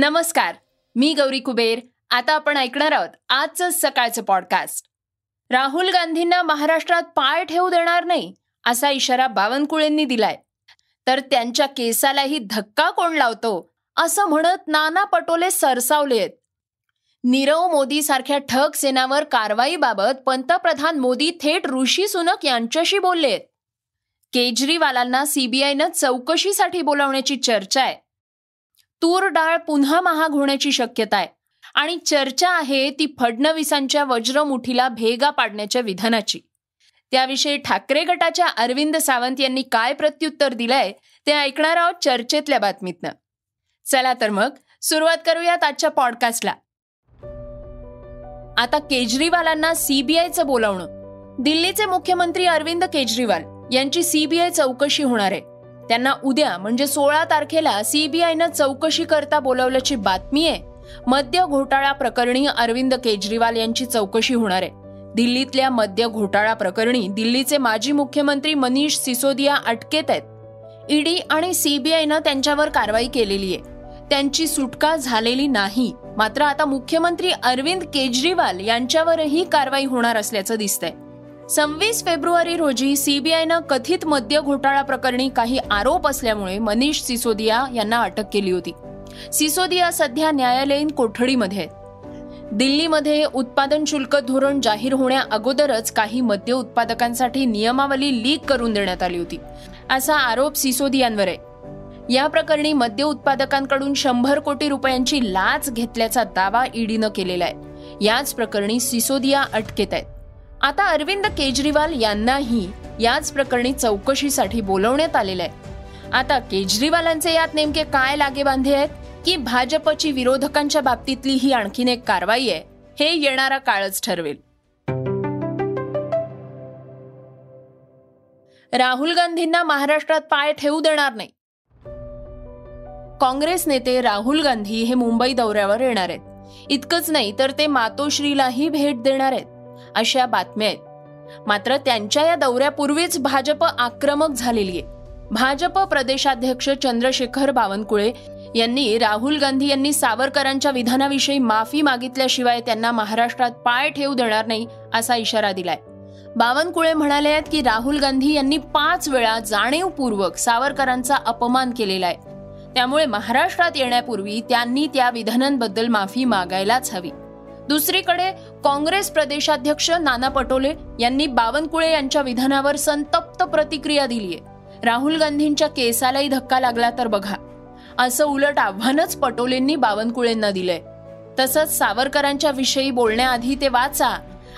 नमस्कार मी गौरी कुबेर. आता आपण ऐकणार आहोत आजचं सकाळचं पॉडकास्ट राहुल गांधींना महाराष्ट्रात पाय ठेवू देणार नाही असा इशारा बावनकुळेंनी दिलाय. तर त्यांच्या केसालाही धक्का कोण लावतो असं म्हणत नाना पटोले सरसावले आहेत. नीरव मोदी सारख्या ठग सेनावर कारवाईबाबत पंतप्रधान मोदी थेट ऋषी सुनक यांच्याशी बोलले आहेत. केजरीवालांना सीबीआयनं चौकशीसाठी बोलावण्याची चर्चा आहे. तूर डाळ पुन्हा महाग होण्याची शक्यता आहे. आणि चर्चा आहे ती फडणवीसांच्या वज्रमुठीला भेगा पाडण्याच्या विधानाची. त्याविषयी ठाकरे गटाच्या अरविंद सावंत यांनी काय प्रत्युत्तर दिलंय ते ऐकणार आहोत चर्चेतल्या बातमीतनं. चला तर मग सुरुवात करूयात आजच्या पॉडकास्टला. आता केजरीवालांना सीबीआयचं बोलावणं. दिल्लीचे मुख्यमंत्री अरविंद केजरीवाल यांची सीबीआय चौकशी होणार आहे. त्यांना उद्या म्हणजे सोळा तारखेला सीबीआयनं चौकशी करता बोलवल्याची बातमी आहे. मद्य घोटाळा प्रकरणी अरविंद केजरीवाल यांची चौकशी होणार आहे. दिल्लीतल्या मद्य घोटाळा प्रकरणी दिल्लीचे माजी मुख्यमंत्री मनीष सिसोदिया अटकेत आहेत. ईडी आणि सीबीआयनं त्यांच्यावर कारवाई केलेली आहे. त्यांची सुटका झालेली नाही. मात्र आता मुख्यमंत्री अरविंद केजरीवाल यांच्यावरही कारवाई होणार असल्याचं दिसतंय. सव्वीस फेब्रुवारी रोजी सीबीआयनं कथित मद्य घोटाळा प्रकरणी काही आरोप असल्यामुळे मनीष सिसोदिया यांना अटक केली होती. सिसोदिया सध्या न्यायालयीन कोठडीमध्ये आहेत. दिल्लीमध्ये उत्पादन शुल्क धोरण जाहीर होण्या अगोदरच काही मद्य उत्पादकांसाठी नियमावली लीक करून देण्यात आली होती. असा आरोप सिसोदियांवर आहे. या प्रकरणी मद्य उत्पादकांकडून शंभर कोटी रुपयांची लाच घेतल्याचा दावा ईडीनं केलेला आहे. याच प्रकरणी सिसोदिया अटकेत आहेत. आता अरविंद केजरीवाल यांनाही याच प्रकरणी चौकशीसाठी बोलवण्यात आलेलं आहे. आता केजरीवालांचे यात नेमके काय लागेबांधे आहेत की भाजपची विरोधकांच्या बाबतीतली ही आणखीन एक कारवाई आहे हे येणारा काळच ठरवेल. राहुल गांधींना महाराष्ट्रात पाय ठेवू देणार नाही. काँग्रेस नेते राहुल गांधी हे मुंबई दौऱ्यावर येणार आहेत. इतकंच नाही तर ते मातोश्रीलाही भेट देणार आहेत. अशा बातम्या आहेत. मात्र त्यांच्या या दौऱ्यापूर्वीच भाजप आक्रमक झालेली आहे. भाजप प्रदेशाध्यक्ष चंद्रशेखर बावनकुळे यांनी राहुल गांधी यांनी सावरकरांच्या विधानाविषयी माफी मागितल्याशिवाय त्यांना महाराष्ट्रात पाय ठेवू देणार नाही असा इशारा दिलाय. बावनकुळे म्हणाले आहेत की राहुल गांधी यांनी पाच वेळा जाणीवपूर्वक सावरकरांचा अपमान केलेला आहे. त्यामुळे महाराष्ट्रात येण्यापूर्वी त्यांनी त्या विधानांबद्दल माफी मागायलाच हवी. दुसरीकडे काँग्रेस प्रदेशाध्यक्ष नाना पटोले यांनी बावनकुळे यांच्या विधानावर संतप्त प्रतिक्रिया दिली आहे राहुल गांधींच्या केसालाही धक्का लागला तर बघा. असं उलट आव्हानच पटोलेंनी बावनकुळेंना दिलंय. तसंच सावरकरांच्या विषयी बोलण्याआधी ते वाचा.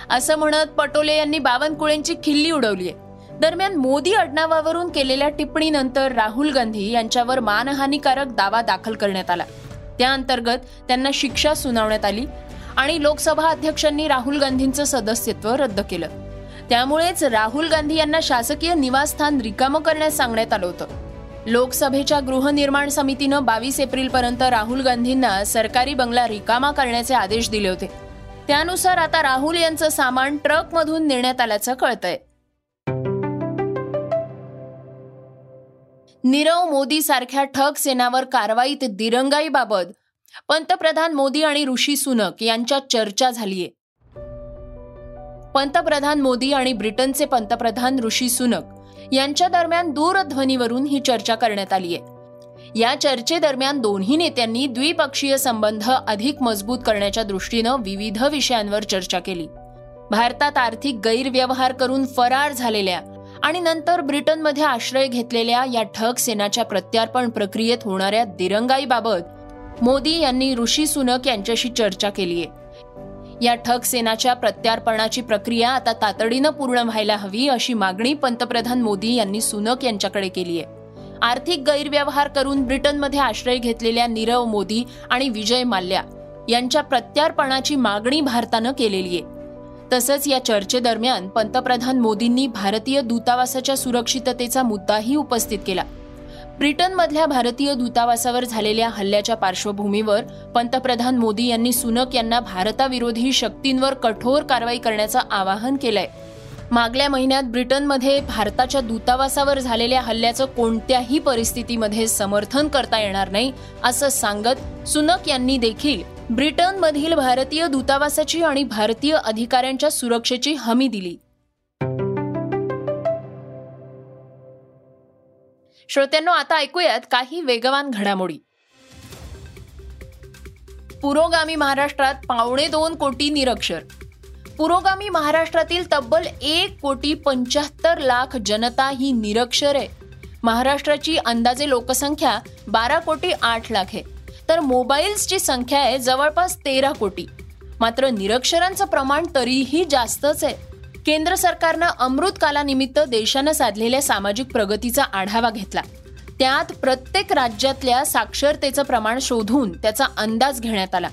असं म्हणत पटोले यांनी बावनकुळेंची खिल्ली उडवली आहे दरम्यान मोदी आडनावावरून केलेल्या टिप्पणीनंतर राहुल गांधी यांच्यावर मानहानीकारक दावा दाखल करण्यात आला. त्या अंतर्गत त्यांना शिक्षा सुनावण्यात आली. आणि लोकसभा अध्यक्षांनी राहुल गांधींचं सदस्यत्व रद्द केलं. त्यामुळेच राहुल गांधी यांना शासकीय निवासस्थान रिकामं करण्यास सांगण्यात आलं होतं. लोकसभेच्या गृहनिर्माण समितीनं बावीस एप्रिलपर्यंत राहुल गांधींना सरकारी बंगला रिकामा करण्याचे आदेश दिले होते. त्यानुसार आता राहुल यांचं सामान ट्रकमधून नेण्यात आल्याचं कळतंय. नीरव मोदी सारख्या ठग सेनावर कारवाईत दिरंगाईबाबत पंतप्रधान मोदी आणि ऋषी सुनक यांच्यात चर्चा झालीय. पंतप्रधान मोदी आणि ब्रिटनचे पंतप्रधान ऋषी सुनक यांच्या दरम्यान दूरध्वनीवरून ही चर्चा करण्यात आली आहे या चर्चेदरम्यान दोन्ही नेत्यांनी द्विपक्षीय संबंध अधिक मजबूत करण्याच्या दृष्टीनं विविध विषयांवर चर्चा केली. भारतात आर्थिक गैरव्यवहार करून फरार झालेल्या आणि नंतर ब्रिटनमध्ये आश्रय घेतलेल्या या ठग सेनाच्या प्रत्यार्पण प्रक्रियेत होणाऱ्या दिरंगाईबाबत मोदी यांनी ऋषी सुनक यांच्याशी चर्चा केली आहे. या ठग सेनाच्या प्रत्यार्पणाची प्रक्रिया आता तातडीनं पूर्ण व्हायला हवी अशी मागणी पंतप्रधान मोदी यांनी सुनक यांच्याकडे केली आहे. आर्थिक गैरव्यवहार करून ब्रिटनमध्ये आश्रय घेतलेल्या नीरव मोदी आणि विजय माल्या यांच्या प्रत्यार्पणाची मागणी भारतानं केलेली आहे. तसंच या चर्चेदरम्यान पंतप्रधान मोदींनी भारतीय दूतावासाच्या सुरक्षिततेचा मुद्दाही उपस्थित केला. ब्रिटनमधल्या भारतीय दूतावासावर झालेल्या हल्ल्याच्या पार्श्वभूमीवर पंतप्रधान मोदी यांनी सुनक यांना भारताविरोधी शक्तींवर कठोर कारवाई करण्याचं आवाहन केलंय. मागल्या महिन्यात ब्रिटनमध्ये भारताच्या दूतावासावर झालेल्या हल्ल्याचं कोणत्याही परिस्थितीमध्ये समर्थन करता येणार नाही असं सांगत सुनक यांनी देखील ब्रिटनमधील भारतीय दूतावासाची आणि भारतीय अधिकाऱ्यांच्या सुरक्षेची हमी दिली. श्रोत्यांनो आता ऐकूयात काही वेगवान घडामोडी. पुरोगामी महाराष्ट्रात पावणे दोन कोटी निरक्षर. पुरोगामी महाराष्ट्रातील तब्बल एक कोटी पंच्याहत्तर लाख जनता ही निरक्षर आहे. महाराष्ट्राची अंदाजे लोकसंख्या बारा कोटी आठ लाख आहे. तर मोबाईल्सची संख्या आहे जवळपास तेरा कोटी. मात्र निरक्षरांचं प्रमाण तरीही जास्तच आहे. केंद्र सरकारनं अमृत कालानिमित्त देशानं साधलेल्या सामाजिक प्रगतीचा आढावा घेतला. त्यात प्रत्येक राज्यातल्या साक्षरतेचं प्रमाण शोधून त्याचा अंदाज घेण्यात आला.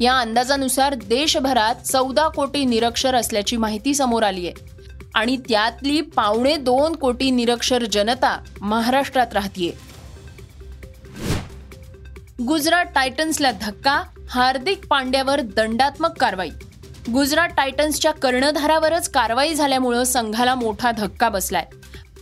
या अंदाजानुसार देशभरात चौदा कोटी निरक्षर असल्याची माहिती समोर आली आहे. आणि त्यातली पावणे दोन कोटी निरक्षर जनता महाराष्ट्रात राहतीये. गुजरात टायटन्सला धक्का हार्दिक पांड्यावर दंडात्मक कारवाई. गुजरात टायटन्सच्या कर्णधारावरच कारवाई झाल्यामुळं संघाला मोठा धक्का बसलाय.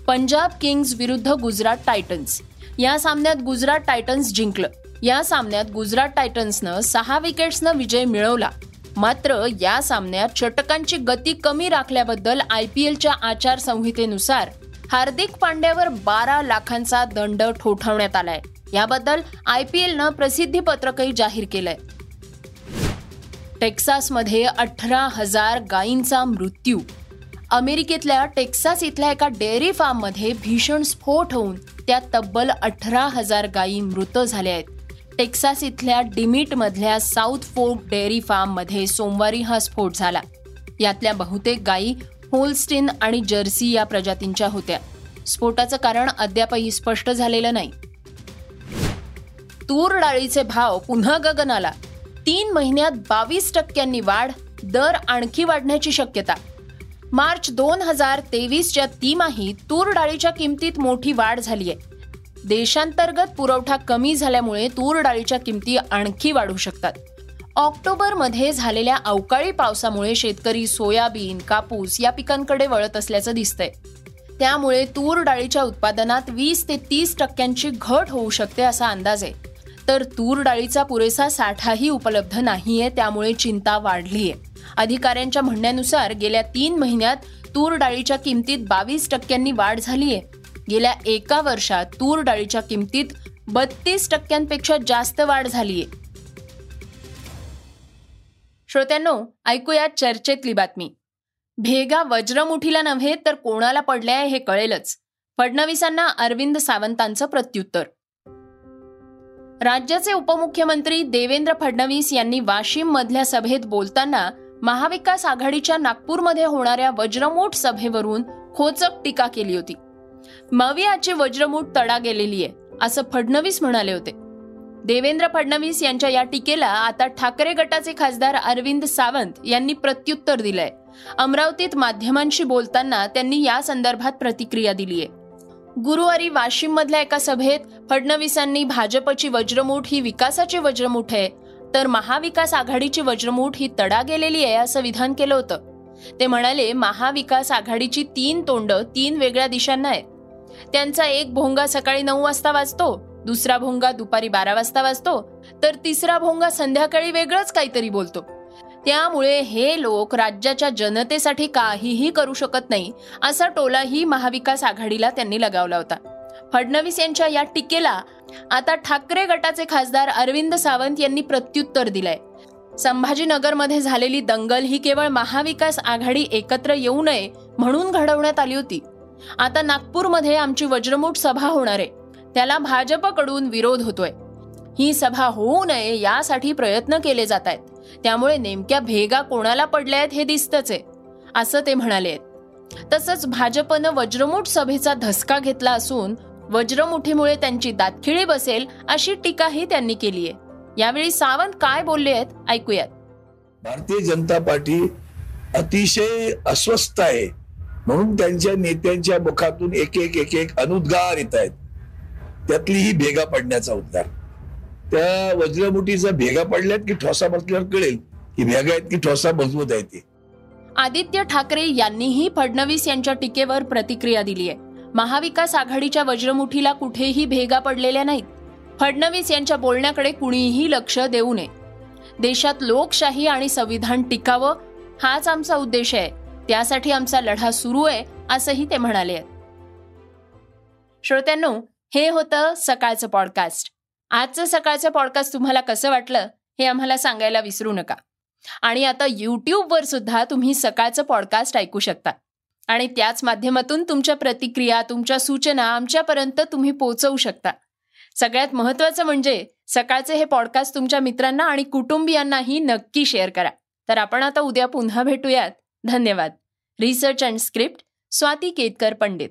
पंजाब किंग्ज विरुद्ध गुजरात टायटन्स. या सामन्यात गुजरात टायटन्स जिंकलं. या सामन्यात गुजरात टायटन्सनं सहा विकेट्सनं विजय मिळवला. मात्र या सामन्यात षटकांची गती कमी राखल्याबद्दल आय पी एलच्या आचारसंहितेनुसार हार्दिक पांड्यावर बारा लाखांचा दंड ठोठावण्यात आलाय. याबद्दल आय पी एलनं प्रसिद्धी पत्रकही जाहीर केलंय. टेक्सासमध्ये अठरा हजार गायींचा मृत्यू. अमेरिकेतल्या टेक्सास इथल्या एका डेअरी फार्ममध्ये भीषण स्फोट होऊन त्यात तब्बल अठरा हजार गायी मृत झाल्या आहेत. टेक्सास इथल्या डिमिटमधल्या साऊथ फोर्क डेअरी फार्ममध्ये सोमवारी हा स्फोट झाला. यातल्या बहुतेक गायी होलस्टीन आणि जर्सी या प्रजातींच्या होत्या. स्फोटाचं कारण अद्यापही स्पष्ट झालेलं नाही. तूर डाळीचे भाव पुन्हा गगनाला. तीन महिन्यात बावीस टक्क्यांनी वाढ दर आणखी वाढण्याची शक्यता. मार्च दोन हजार तेवीसच्या तिमाही तूर डाळीच्या किमतीत मोठी वाढ झाली आहे देशांतर्गत पुरवठा कमी झाल्यामुळे तूर डाळीच्या किमती आणखी वाढू शकतात. ऑक्टोबरमध्ये झालेल्या अवकाळी पावसामुळे शेतकरी सोयाबीन कापूस या पिकांकडे वळत असल्याचं दिसतंय. त्यामुळे तूर डाळीच्या उत्पादनात वीस ते तीस टक्क्यांची घट होऊ शकते असा अंदाज आहे. तर तूर डाळीचा पुरेसा साठाही उपलब्ध नाहीये त्यामुळे चिंता वाढलीय. अधिकाऱ्यांच्या म्हणण्यानुसार गेल्या तीन महिन्यात तूर डाळीच्या किमतीत बावीस टक्क्यांनी वाढ झालीय. गेल्या एका वर्षात तूर डाळीच्या किमतीत बत्तीस टक्क्यांपेक्षा जास्त वाढ झालीय. श्रोत्यांनो ऐकूया चर्चेतली बातमी. भेगा वज्रमुठीला नव्हे तर कोणाला पडल्या हे कळेलच. फडणवीसांना अरविंद सावंतांचं प्रत्युत्तर. राज्याचे उपमुख्यमंत्री देवेंद्र फडणवीस यांनी वाशिम मधल्या सभेत बोलताना महाविकास आघाडीच्या नागपूरमध्ये होणाऱ्या वज्रमूठ सभेवरून खोचक टीका केली होती. मवियाची वज्रमूठ तडा गेलेली आहे असं फडणवीस म्हणाले होते. देवेंद्र फडणवीस यांच्या या टीकेला आता ठाकरे गटाचे खासदार अरविंद सावंत यांनी प्रत्युत्तर दिलंय. अमरावतीत माध्यमांशी बोलताना त्यांनी या संदर्भात प्रतिक्रिया दिली आहे गुरुवारी वाशिम मधल्या एका सभेत फडणवीसांनी भाजपची वज्रमूठ ही विकासाची वज्रमूठ आहे. तर महाविकास आघाडीची वज्रमूठ ही तडा गेलेली आहे असं विधान केलं होतं. ते म्हणाले महाविकास आघाडीची तीन तोंड तीन वेगळ्या दिशांना आहेत. त्यांचा एक भोंगा सकाळी नऊ वाजता वाजतो दुसरा भोंगा दुपारी बारा वाजता वाजतो तर तिसरा भोंगा संध्याकाळी वेगळंच काहीतरी बोलतो. त्यामुळे हे लोक राज्याच्या जनतेसाठी काहीही करू शकत नाही असा टोलाही महाविकास आघाडीला त्यांनी लगावला होता. फडणवीस यांच्या या टीकेला आता ठाकरे गटाचे खासदार अरविंद सावंत यांनी प्रत्युत्तर दिलंय. संभाजीनगरमध्ये झालेली दंगल ही केवळ महाविकास आघाडी एकत्र येऊ नये म्हणून घडवण्यात आली होती. आता नागपूरमध्ये आमची वज्रमूठ सभा होणार आहे. त्याला भाजपकडून विरोध होतोय. ही सभा होऊ नये यासाठी प्रयत्न केले जात आहेत. त्यामुळे नेमक्या भेगा कोणाला पडल्या आहेत हे दिसतच आहे असं ते म्हणाले तसंच भाजपनं वज्रमुठ सभेचा धसका घेतला असून वज्रमुठीमुळे त्यांची दातखिळी बसेल अशी टीकाही त्यांनी केली आहे. यावेळी सावंत काय बोलले आहेत ऐकूयात. भारतीय जनता पार्टी अतिशय अस्वस्थ आहे. म्हणून त्यांच्या नेत्यांच्या मुखातून एक एक एक एक अनुद्गार येत आहेत. त्यातली ही भेगा पडण्याचा उद्गार. त्या वज्रमुठीचा भेगा पडल्यात की ठोसा बसल्यावर कळेल. की भेगा आहेत की ठोसा मजबूत आहे ते. आदित्य ठाकरे यांनीही फडणवीस यांच्या टीकेवर प्रतिक्रिया दिली आहे महाविकास आघाडीच्या वज्रमुठीला कुठेही भेगा पडलेल्या नाहीत. फडणवीस यांच्या बोलण्याकडे कुणीही लक्ष देऊ नये. देशात लोकशाही आणि संविधान टिकावं हाच आमचा उद्देश आहे. त्यासाठी आमचा लढा सुरू आहे असंही ते म्हणाले. श्रोत्यांनो हे होतं सकाळचं पॉडकास्ट आजचं सकाळचं पॉडकास्ट तुम्हाला कसं वाटलं हे आम्हाला सांगायला विसरू नका. आणि आता यूट्यूबवर सुद्धा तुम्ही सकाळचं पॉडकास्ट ऐकू शकता. आणि त्याच माध्यमातून तुमच्या प्रतिक्रिया तुमच्या सूचना आमच्यापर्यंत तुम्ही पोहोचवू शकता. सगळ्यात महत्वाचं म्हणजे सकाळचे हे पॉडकास्ट तुमच्या मित्रांना आणि कुटुंबियांनाही नक्की शेअर करा. तर आपण आता उद्या पुन्हा भेटूयात. धन्यवाद. Research and script Swati Ketkar Pandit.